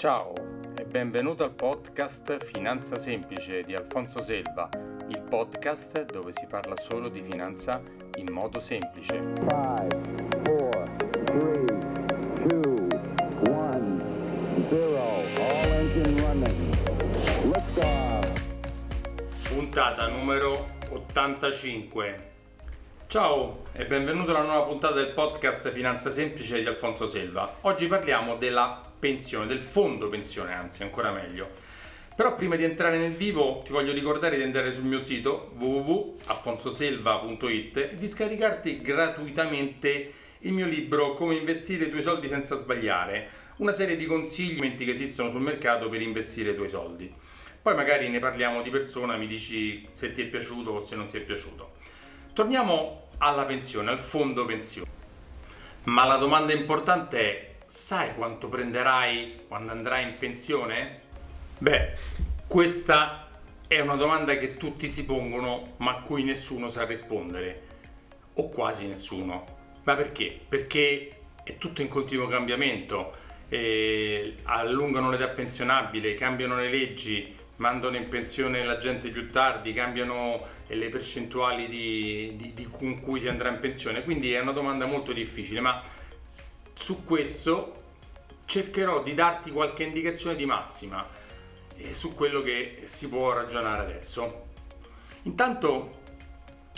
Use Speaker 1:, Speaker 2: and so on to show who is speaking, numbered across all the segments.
Speaker 1: Ciao e benvenuto al podcast Finanza Semplice di Alfonso Selva, il podcast dove si parla solo di finanza in modo semplice. 5, 4, 3, 2, 1, 0, all engine running. Puntata numero 85. Ciao e benvenuto alla nuova puntata del podcast Finanza Semplice di Alfonso Selva. Oggi parliamo della pensione, del fondo pensione, anzi ancora meglio. Però prima di entrare nel vivo ti voglio ricordare di andare sul mio sito www.alfonsoselva.it e di scaricarti gratuitamente il mio libro Come investire i tuoi soldi senza sbagliare, una serie di consigli che esistono sul mercato per investire i tuoi soldi. Poi magari ne parliamo di persona, mi dici se ti è piaciuto o se non ti è piaciuto. Torniamo alla pensione, al fondo pensione. Ma la domanda importante è, sai quanto prenderai quando andrai in pensione? Beh, questa è una domanda che tutti si pongono, ma a cui nessuno sa rispondere, o quasi nessuno. Ma perché? Perché è tutto in continuo cambiamento, allungano l'età pensionabile, cambiano le leggi, mandano in pensione la gente più tardi, cambiano le percentuali di, di, di, con cui si andrà in pensione. Quindi è una domanda molto difficile, ma su questo cercherò di darti qualche indicazione di massima eh, su quello che si può ragionare adesso. Intanto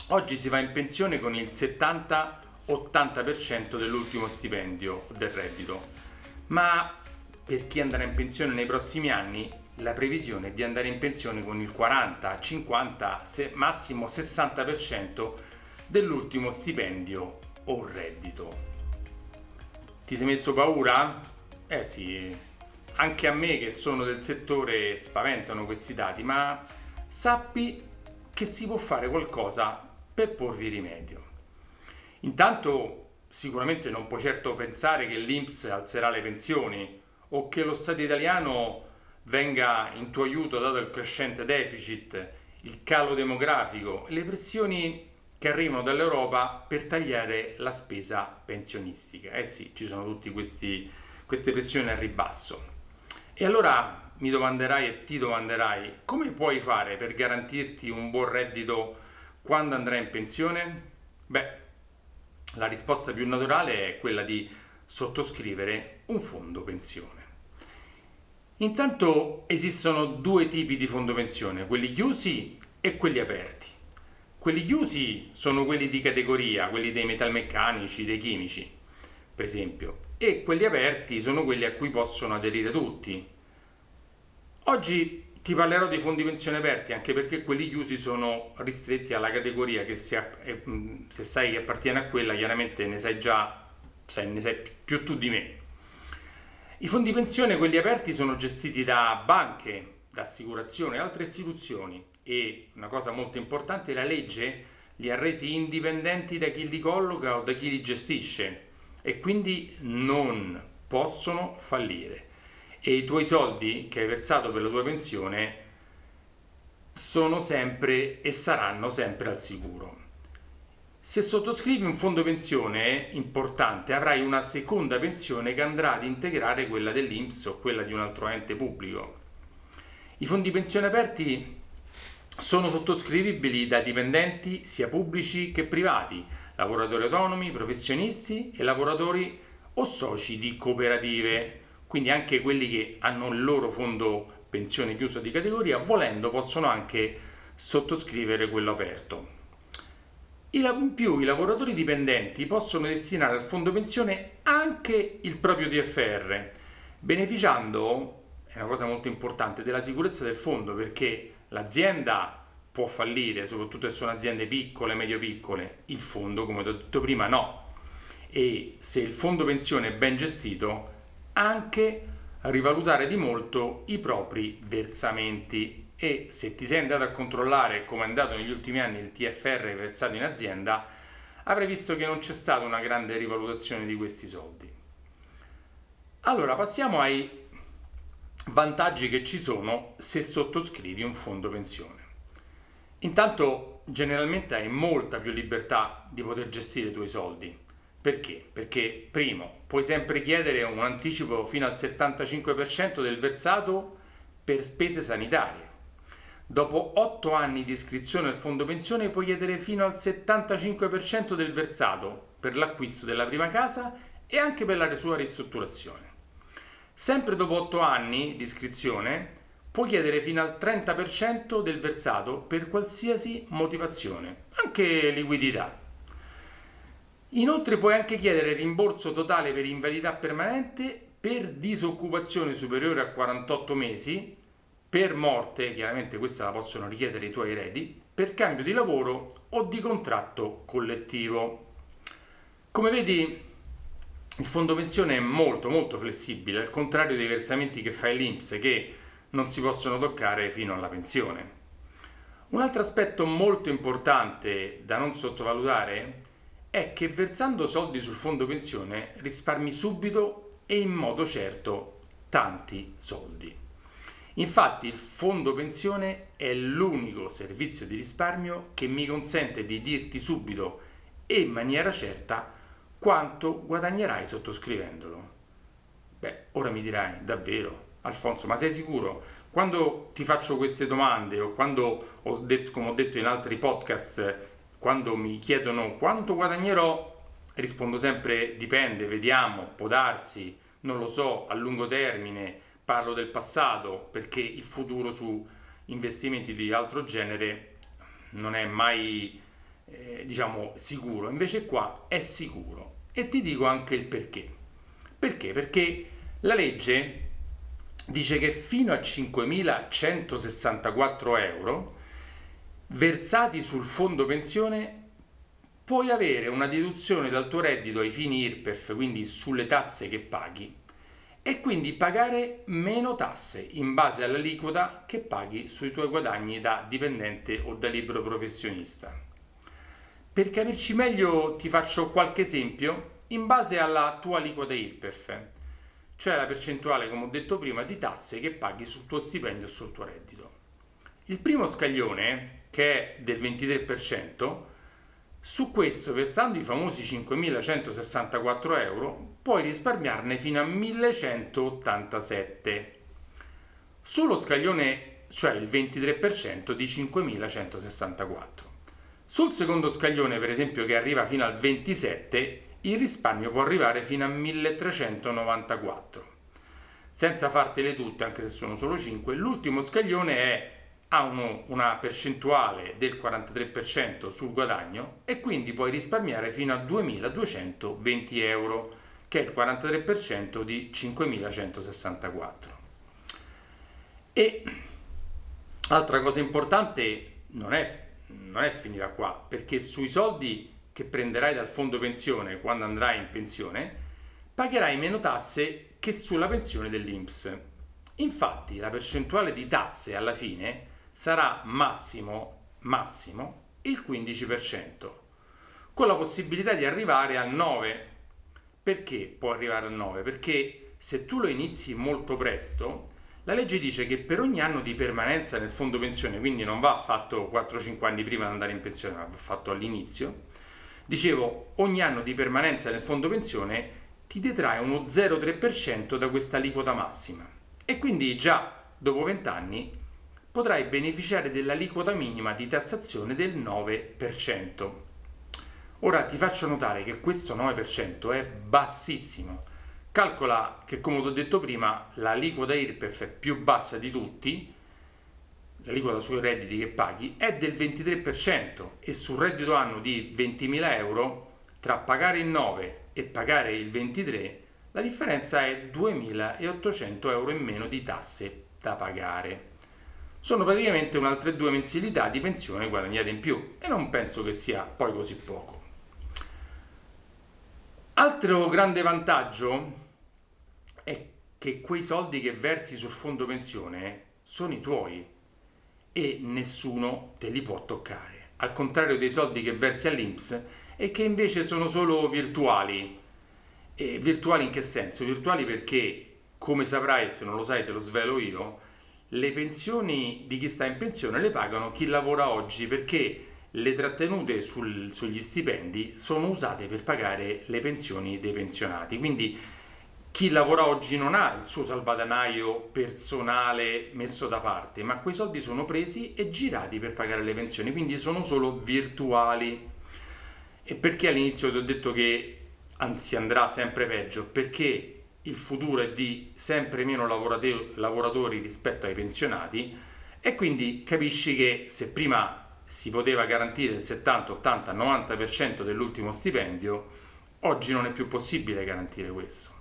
Speaker 1: oggi si va in pensione con il 70-80% dell'ultimo stipendio del reddito, ma per chi andrà in pensione nei prossimi anni la previsione è di andare in pensione con il 40, 50, massimo 60% dell'ultimo stipendio o reddito. Ti sei messo paura? Eh sì, anche a me che sono del settore spaventano questi dati, ma sappi che si può fare qualcosa per porvi rimedio. Intanto sicuramente non puoi certo pensare che l'INPS alzerà le pensioni o che lo Stato italiano venga in tuo aiuto dato il crescente deficit, il calo demografico e le pressioni che arrivano dall'Europa per tagliare la spesa pensionistica. Eh sì, ci sono tutte queste pressioni al ribasso. E allora mi domanderai e ti domanderai come puoi fare per garantirti un buon reddito quando andrai in pensione? Beh, la risposta più naturale è quella di sottoscrivere un fondo pensione. Intanto esistono due tipi di fondo pensione, quelli chiusi e quelli aperti. Quelli chiusi sono quelli di categoria, quelli dei metalmeccanici, dei chimici, per esempio, e quelli aperti sono quelli a cui possono aderire tutti. Oggi ti parlerò dei fondi pensione aperti anche perché quelli chiusi sono ristretti alla categoria che se, eh, se sai che appartiene a quella chiaramente ne sai già, ne sai più tu di me. I fondi pensione, quelli aperti, sono gestiti da banche, da assicurazioni e altre istituzioni e una cosa molto importante, la legge li ha resi indipendenti da chi li colloca o da chi li gestisce e quindi non possono fallire. E i tuoi soldi che hai versato per la tua pensione sono sempre e saranno sempre al sicuro. Se sottoscrivi un fondo pensione importante avrai una seconda pensione che andrà ad integrare quella dell'Inps o quella di un altro ente pubblico. I fondi pensione aperti sono sottoscrivibili da dipendenti sia pubblici che privati, lavoratori autonomi, professionisti e lavoratori o soci di cooperative, quindi anche quelli che hanno il loro fondo pensione chiuso di categoria, volendo possono anche sottoscrivere quello aperto. In più i lavoratori dipendenti possono destinare al fondo pensione anche il proprio TFR, beneficiando, è una cosa molto importante, della sicurezza del fondo perché l'azienda può fallire, soprattutto se sono aziende piccole, medio piccole, il fondo, come ho detto prima, no. E se il fondo pensione è ben gestito, anche rivalutare di molto i propri versamenti e se ti sei andato a controllare come è andato negli ultimi anni il TFR versato in azienda, avrai visto che non c'è stata una grande rivalutazione di questi soldi. Allora passiamo ai vantaggi che ci sono se sottoscrivi un fondo pensione. Intanto generalmente hai molta più libertà di poter gestire i tuoi soldi. Perché? Perché primo, puoi sempre chiedere un anticipo fino al 75% del versato per spese sanitarie. Dopo 8 anni di iscrizione al fondo pensione puoi chiedere fino al 75% del versato per l'acquisto della prima casa e anche per la sua ristrutturazione. Sempre dopo 8 anni di iscrizione puoi chiedere fino al 30% del versato per qualsiasi motivazione, anche liquidità. Inoltre puoi anche chiedere rimborso totale per invalidità permanente per disoccupazione superiore a 48 mesi, per morte, chiaramente questa la possono richiedere i tuoi eredi, per cambio di lavoro o di contratto collettivo. Come vedi, il fondo pensione è molto molto flessibile, al contrario dei versamenti che fa l'Inps che non si possono toccare fino alla pensione. Un altro aspetto molto importante da non sottovalutare è che versando soldi sul fondo pensione risparmi subito e in modo certo tanti soldi. Infatti il fondo pensione è l'unico servizio di risparmio che mi consente di dirti subito e in maniera certa quanto guadagnerai sottoscrivendolo. Beh, ora mi dirai, davvero, Alfonso, ma sei sicuro? Quando ti faccio queste domande o quando ho detto, come ho detto in altri podcast, quando mi chiedono quanto guadagnerò, rispondo sempre dipende, vediamo, può darsi, non lo so, a lungo termine, parlo del passato perché il futuro su investimenti di altro genere non è mai eh, diciamo sicuro, invece qua è sicuro e ti dico anche il perché. Perché? Perché la legge dice che fino a 5.164 euro versati sul fondo pensione puoi avere una deduzione dal tuo reddito ai fini IRPEF, quindi sulle tasse che paghi, e quindi pagare meno tasse in base all'aliquota che paghi sui tuoi guadagni da dipendente o da libero professionista. Per capirci meglio ti faccio qualche esempio in base alla tua aliquota IRPEF, cioè la percentuale, come ho detto prima, di tasse che paghi sul tuo stipendio o sul tuo reddito. Il primo scaglione che è del 23%, su questo, versando i famosi 5.164 euro, puoi risparmiarne fino a 1.187. Sullo scaglione, cioè il 23% di 5.164. Sul secondo scaglione, per esempio, che arriva fino al 27%, il risparmio può arrivare fino a 1.394. Senza fartele tutte, anche se sono solo 5, l'ultimo scaglione è ha uno, una percentuale del 43% sul guadagno e quindi puoi risparmiare fino a 2.220 euro, che è il 43% di 5.164. E altra cosa importante non è, non è finita qua, perché sui soldi che prenderai dal fondo pensione quando andrai in pensione, pagherai meno tasse che sulla pensione dell'INPS. Infatti la percentuale di tasse alla fine sarà massimo, massimo il 15%, con la possibilità di arrivare al 9%. Perché può arrivare al 9%? Perché se tu lo inizi molto presto, la legge dice che per ogni anno di permanenza nel fondo pensione, quindi non va fatto 4-5 anni prima di andare in pensione, ma va fatto all'inizio, dicevo, ogni anno di permanenza nel fondo pensione ti detrae uno 0,3% da questa aliquota massima. E quindi già dopo 20 anni potrai beneficiare dell'aliquota minima di tassazione del 9%. Ora ti faccio notare che questo 9% è bassissimo. Calcola che, come ti ho detto prima, l'aliquota IRPEF più bassa di tutti, l'aliquota sui redditi che paghi, è del 23% e sul reddito anno di 20.000 euro, tra pagare il 9 e pagare il 23, la differenza è 2.800 euro in meno di tasse da pagare sono praticamente un'altre due mensilità di pensione guadagnate in più e non penso che sia poi così poco. Altro grande vantaggio è che quei soldi che versi sul fondo pensione sono i tuoi e nessuno te li può toccare, al contrario dei soldi che versi all'Inps e che invece sono solo virtuali. E virtuali in che senso? Virtuali perché, come saprai, se non lo sai te lo svelo io, le pensioni di chi sta in pensione le pagano chi lavora oggi perché le trattenute sul, sugli stipendi sono usate per pagare le pensioni dei pensionati. Quindi chi lavora oggi non ha il suo salvadanaio personale messo da parte, ma quei soldi sono presi e girati per pagare le pensioni, quindi sono solo virtuali. E perché all'inizio ti ho detto che anzi andrà sempre peggio? Perché il futuro è di sempre meno lavoratori rispetto ai pensionati e quindi capisci che se prima si poteva garantire il 70, 80, 90% dell'ultimo stipendio, oggi non è più possibile garantire questo.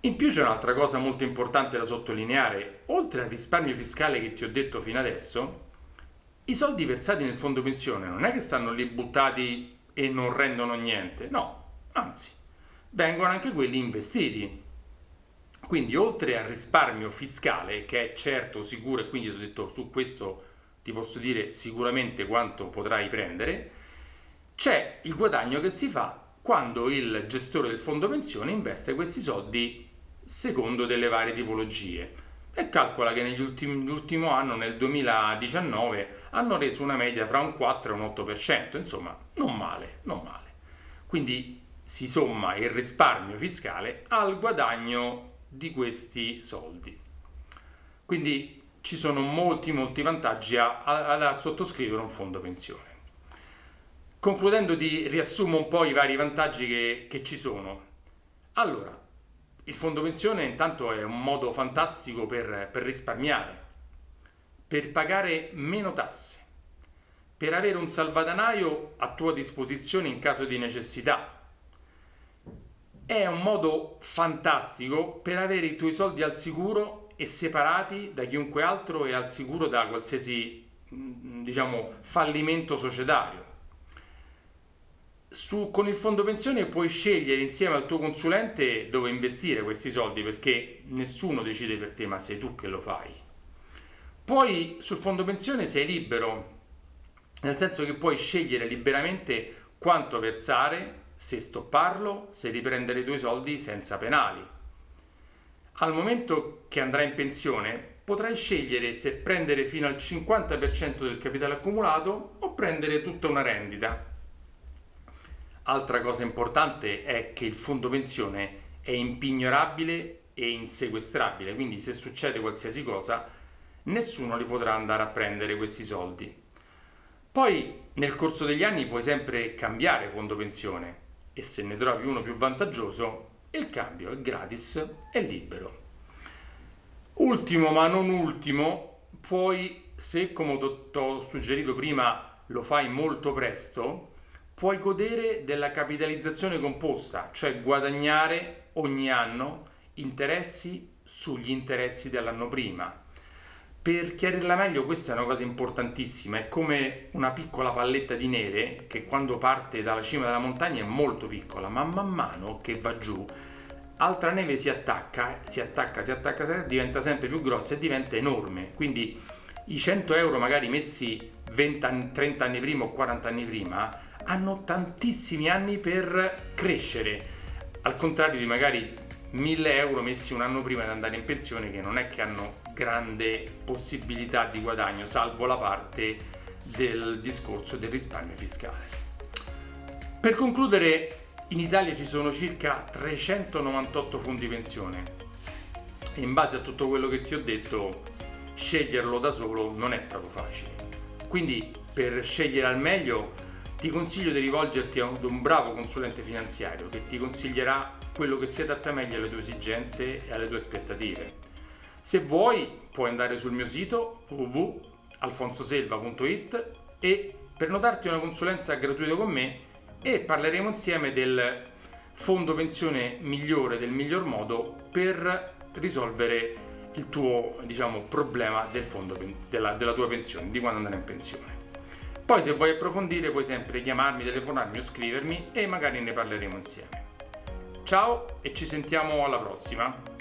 Speaker 1: In più c'è un'altra cosa molto importante da sottolineare, oltre al risparmio fiscale che ti ho detto fino adesso, i soldi versati nel fondo pensione non è che stanno lì buttati e non rendono niente, no, anzi, vengono anche quelli investiti. Quindi oltre al risparmio fiscale, che è certo, sicuro, e quindi ti ho detto su questo ti posso dire sicuramente quanto potrai prendere, c'è il guadagno che si fa quando il gestore del fondo pensione investe questi soldi secondo delle varie tipologie e calcola che nell'ultimo anno, nel 2019, hanno reso una media fra un 4 e un 8%, insomma, non male, non male. Quindi si somma il risparmio fiscale al guadagno di questi soldi. Quindi ci sono molti molti vantaggi a, a, a sottoscrivere un fondo pensione. Concludendo ti riassumo un po' i vari vantaggi che, che ci sono. Allora, il fondo pensione intanto è un modo fantastico per, per risparmiare, per pagare meno tasse, per avere un salvadanaio a tua disposizione in caso di necessità. È un modo fantastico per avere i tuoi soldi al sicuro e separati da chiunque altro e al sicuro da qualsiasi mm, diciamo, fallimento societario. Su, con il fondo pensione puoi scegliere insieme al tuo consulente dove investire questi soldi perché nessuno decide per te, ma sei tu che lo fai. Poi sul fondo pensione sei libero, nel senso che puoi scegliere liberamente quanto versare, se stopparlo, se riprendere i tuoi soldi senza penali. Al momento che andrai in pensione potrai scegliere se prendere fino al 50% del capitale accumulato o prendere tutta una rendita. Altra cosa importante è che il fondo pensione è impignorabile e insequestrabile, quindi se succede qualsiasi cosa nessuno li potrà andare a prendere questi soldi. Poi nel corso degli anni puoi sempre cambiare fondo pensione e se ne trovi uno più vantaggioso il cambio è gratis e libero. Ultimo ma non ultimo, puoi, se come ti ho suggerito prima lo fai molto presto, puoi godere della capitalizzazione composta, cioè guadagnare ogni anno interessi sugli interessi dell'anno prima. Per chiarirla meglio, questa è una cosa importantissima, è come una piccola palletta di neve che quando parte dalla cima della montagna è molto piccola, ma man mano che va giù, altra neve si attacca, si attacca, si attacca, diventa sempre più grossa e diventa enorme. Quindi i 100 euro magari messi 20 30 anni prima o 40 anni prima hanno tantissimi anni per crescere, al contrario di magari 1000 euro messi un anno prima di andare in pensione che non è che hanno grande possibilità di guadagno, salvo la parte del discorso del risparmio fiscale. Per concludere, in Italia ci sono circa 398 fondi pensione e in base a tutto quello che ti ho detto, sceglierlo da solo non è proprio facile. Quindi per scegliere al meglio ti consiglio di rivolgerti a un bravo consulente finanziario che ti consiglierà quello che si adatta meglio alle tue esigenze e alle tue aspettative. Se vuoi puoi andare sul mio sito www.alfonsoselva.it e prenotarti una consulenza gratuita con me e parleremo insieme del fondo pensione migliore del miglior modo per risolvere il tuo diciamo, problema del fondo della, della tua pensione, di quando andare in pensione. Poi se vuoi approfondire puoi sempre chiamarmi, telefonarmi o scrivermi e magari ne parleremo insieme. Ciao e ci sentiamo alla prossima!